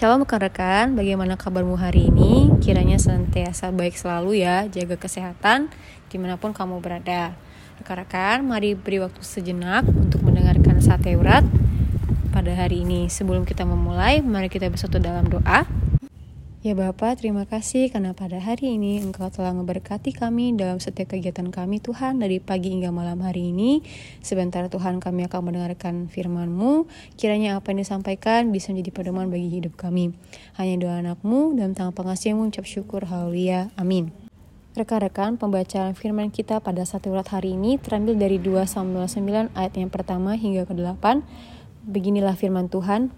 Shalom rekan-rekan, bagaimana kabarmu hari ini? Kiranya senantiasa baik selalu ya, jaga kesehatan di mana pun kamu berada. Rekan-rekan, mari beri waktu sejenak untuk mendengarkan sate urat pada hari ini. Sebelum kita memulai, mari kita bersatu dalam doa. Ya Bapak, terima kasih karena pada hari ini Engkau telah memberkati kami dalam setiap kegiatan kami Tuhan dari pagi hingga malam hari ini. Sebentar Tuhan kami akan mendengarkan firman-Mu. Kiranya apa yang disampaikan bisa menjadi pedoman bagi hidup kami. Hanya doa anakmu dalam tangan pengasihmu ucap syukur. Haleluya. Amin. Rekan-rekan, pembacaan firman kita pada satu urat hari ini terambil dari 2 Samuel 9 ayat yang pertama hingga ke-8. Beginilah firman Tuhan.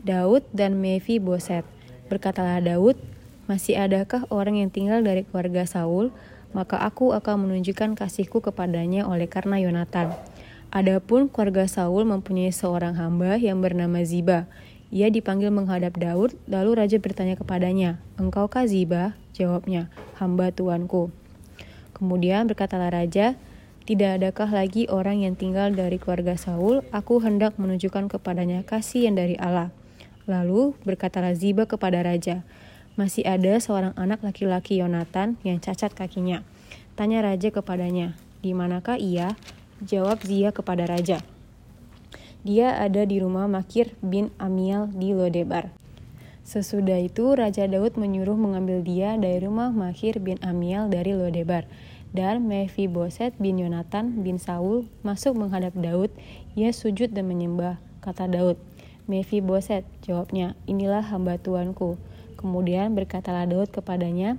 Daud dan Mevi Boset. Berkatalah Daud, masih adakah orang yang tinggal dari keluarga Saul? Maka aku akan menunjukkan kasihku kepadanya oleh karena Yonatan. Adapun keluarga Saul mempunyai seorang hamba yang bernama Ziba. Ia dipanggil menghadap Daud, lalu raja bertanya kepadanya, Engkaukah Ziba? Jawabnya, hamba tuanku. Kemudian berkatalah raja, tidak adakah lagi orang yang tinggal dari keluarga Saul? Aku hendak menunjukkan kepadanya kasih yang dari Allah. Lalu berkatalah Ziba kepada raja, masih ada seorang anak laki-laki Yonatan yang cacat kakinya. Tanya raja kepadanya, di manakah ia? Jawab Zia kepada raja. Dia ada di rumah Makir bin Amiel di Lodebar. Sesudah itu Raja Daud menyuruh mengambil dia dari rumah Makir bin Amiel dari Lodebar. Dan Mephiboset bin Yonatan bin Saul masuk menghadap Daud. Ia sujud dan menyembah. Kata Daud, Boset, jawabnya, inilah hamba tuanku. Kemudian berkatalah Daud kepadanya,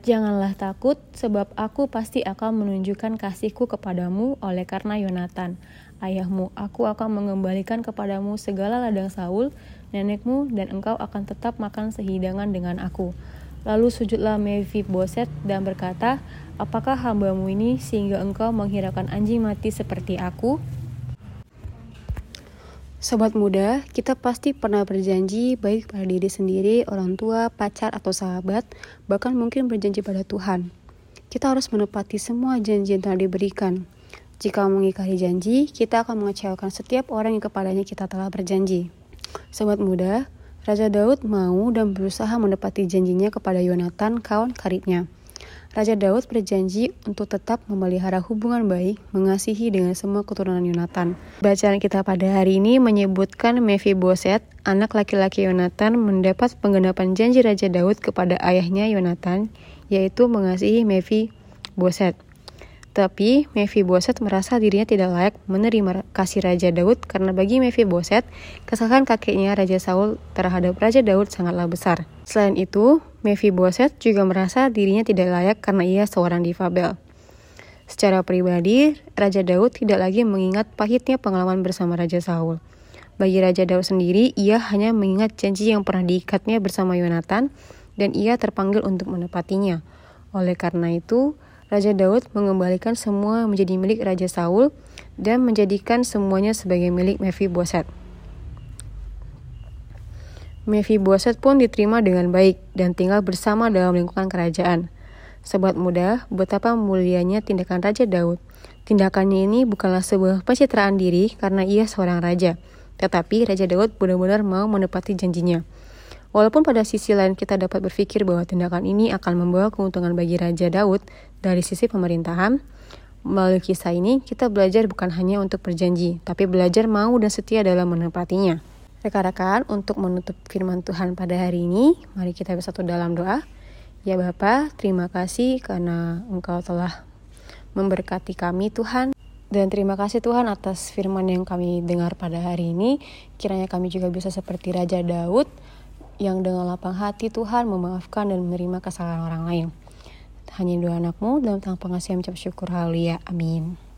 Janganlah takut, sebab aku pasti akan menunjukkan kasihku kepadamu oleh karena Yonatan, ayahmu. Aku akan mengembalikan kepadamu segala ladang Saul, nenekmu, dan engkau akan tetap makan sehidangan dengan aku. Lalu sujudlah Boset dan berkata, Apakah hambamu ini sehingga engkau menghiraukan anjing mati seperti aku?' Sobat muda, kita pasti pernah berjanji baik pada diri sendiri, orang tua, pacar, atau sahabat, bahkan mungkin berjanji pada Tuhan. Kita harus menepati semua janji yang telah diberikan. Jika mengingkari janji, kita akan mengecewakan setiap orang yang kepadanya kita telah berjanji. Sobat muda, Raja Daud mau dan berusaha menepati janjinya kepada Yonatan, kawan karibnya. Raja Daud berjanji untuk tetap memelihara hubungan baik, mengasihi dengan semua keturunan Yonatan. Bacaan kita pada hari ini menyebutkan Mephiboset, anak laki-laki Yonatan, mendapat penggenapan janji Raja Daud kepada ayahnya Yonatan, yaitu mengasihi Mephiboset. Tapi Mephiboset merasa dirinya tidak layak menerima kasih Raja Daud karena bagi Mephiboset, kesalahan kakeknya Raja Saul terhadap Raja Daud sangatlah besar. Selain itu, Mephiboset juga merasa dirinya tidak layak karena ia seorang difabel. Secara pribadi, Raja Daud tidak lagi mengingat pahitnya pengalaman bersama Raja Saul. Bagi Raja Daud sendiri, ia hanya mengingat janji yang pernah diikatnya bersama Yonatan dan ia terpanggil untuk menepatinya. Oleh karena itu, Raja Daud mengembalikan semua menjadi milik Raja Saul dan menjadikan semuanya sebagai milik Mephiboset. Mephiboset pun diterima dengan baik dan tinggal bersama dalam lingkungan kerajaan. Sobat muda, betapa mulianya tindakan Raja Daud. Tindakannya ini bukanlah sebuah pencitraan diri karena ia seorang raja, tetapi Raja Daud benar-benar mau menepati janjinya. Walaupun pada sisi lain kita dapat berpikir bahwa tindakan ini akan membawa keuntungan bagi Raja Daud dari sisi pemerintahan, melalui kisah ini kita belajar bukan hanya untuk berjanji, tapi belajar mau dan setia dalam menepatinya. Rekan-rekan, untuk menutup firman Tuhan pada hari ini, mari kita bersatu dalam doa. Ya Bapa, terima kasih karena Engkau telah memberkati kami Tuhan. Dan terima kasih Tuhan atas firman yang kami dengar pada hari ini. Kiranya kami juga bisa seperti Raja Daud yang dengan lapang hati Tuhan memaafkan dan menerima kesalahan orang lain. Hanya dua anakmu dalam tangan pengasihan mencap syukur haleluya. Amin.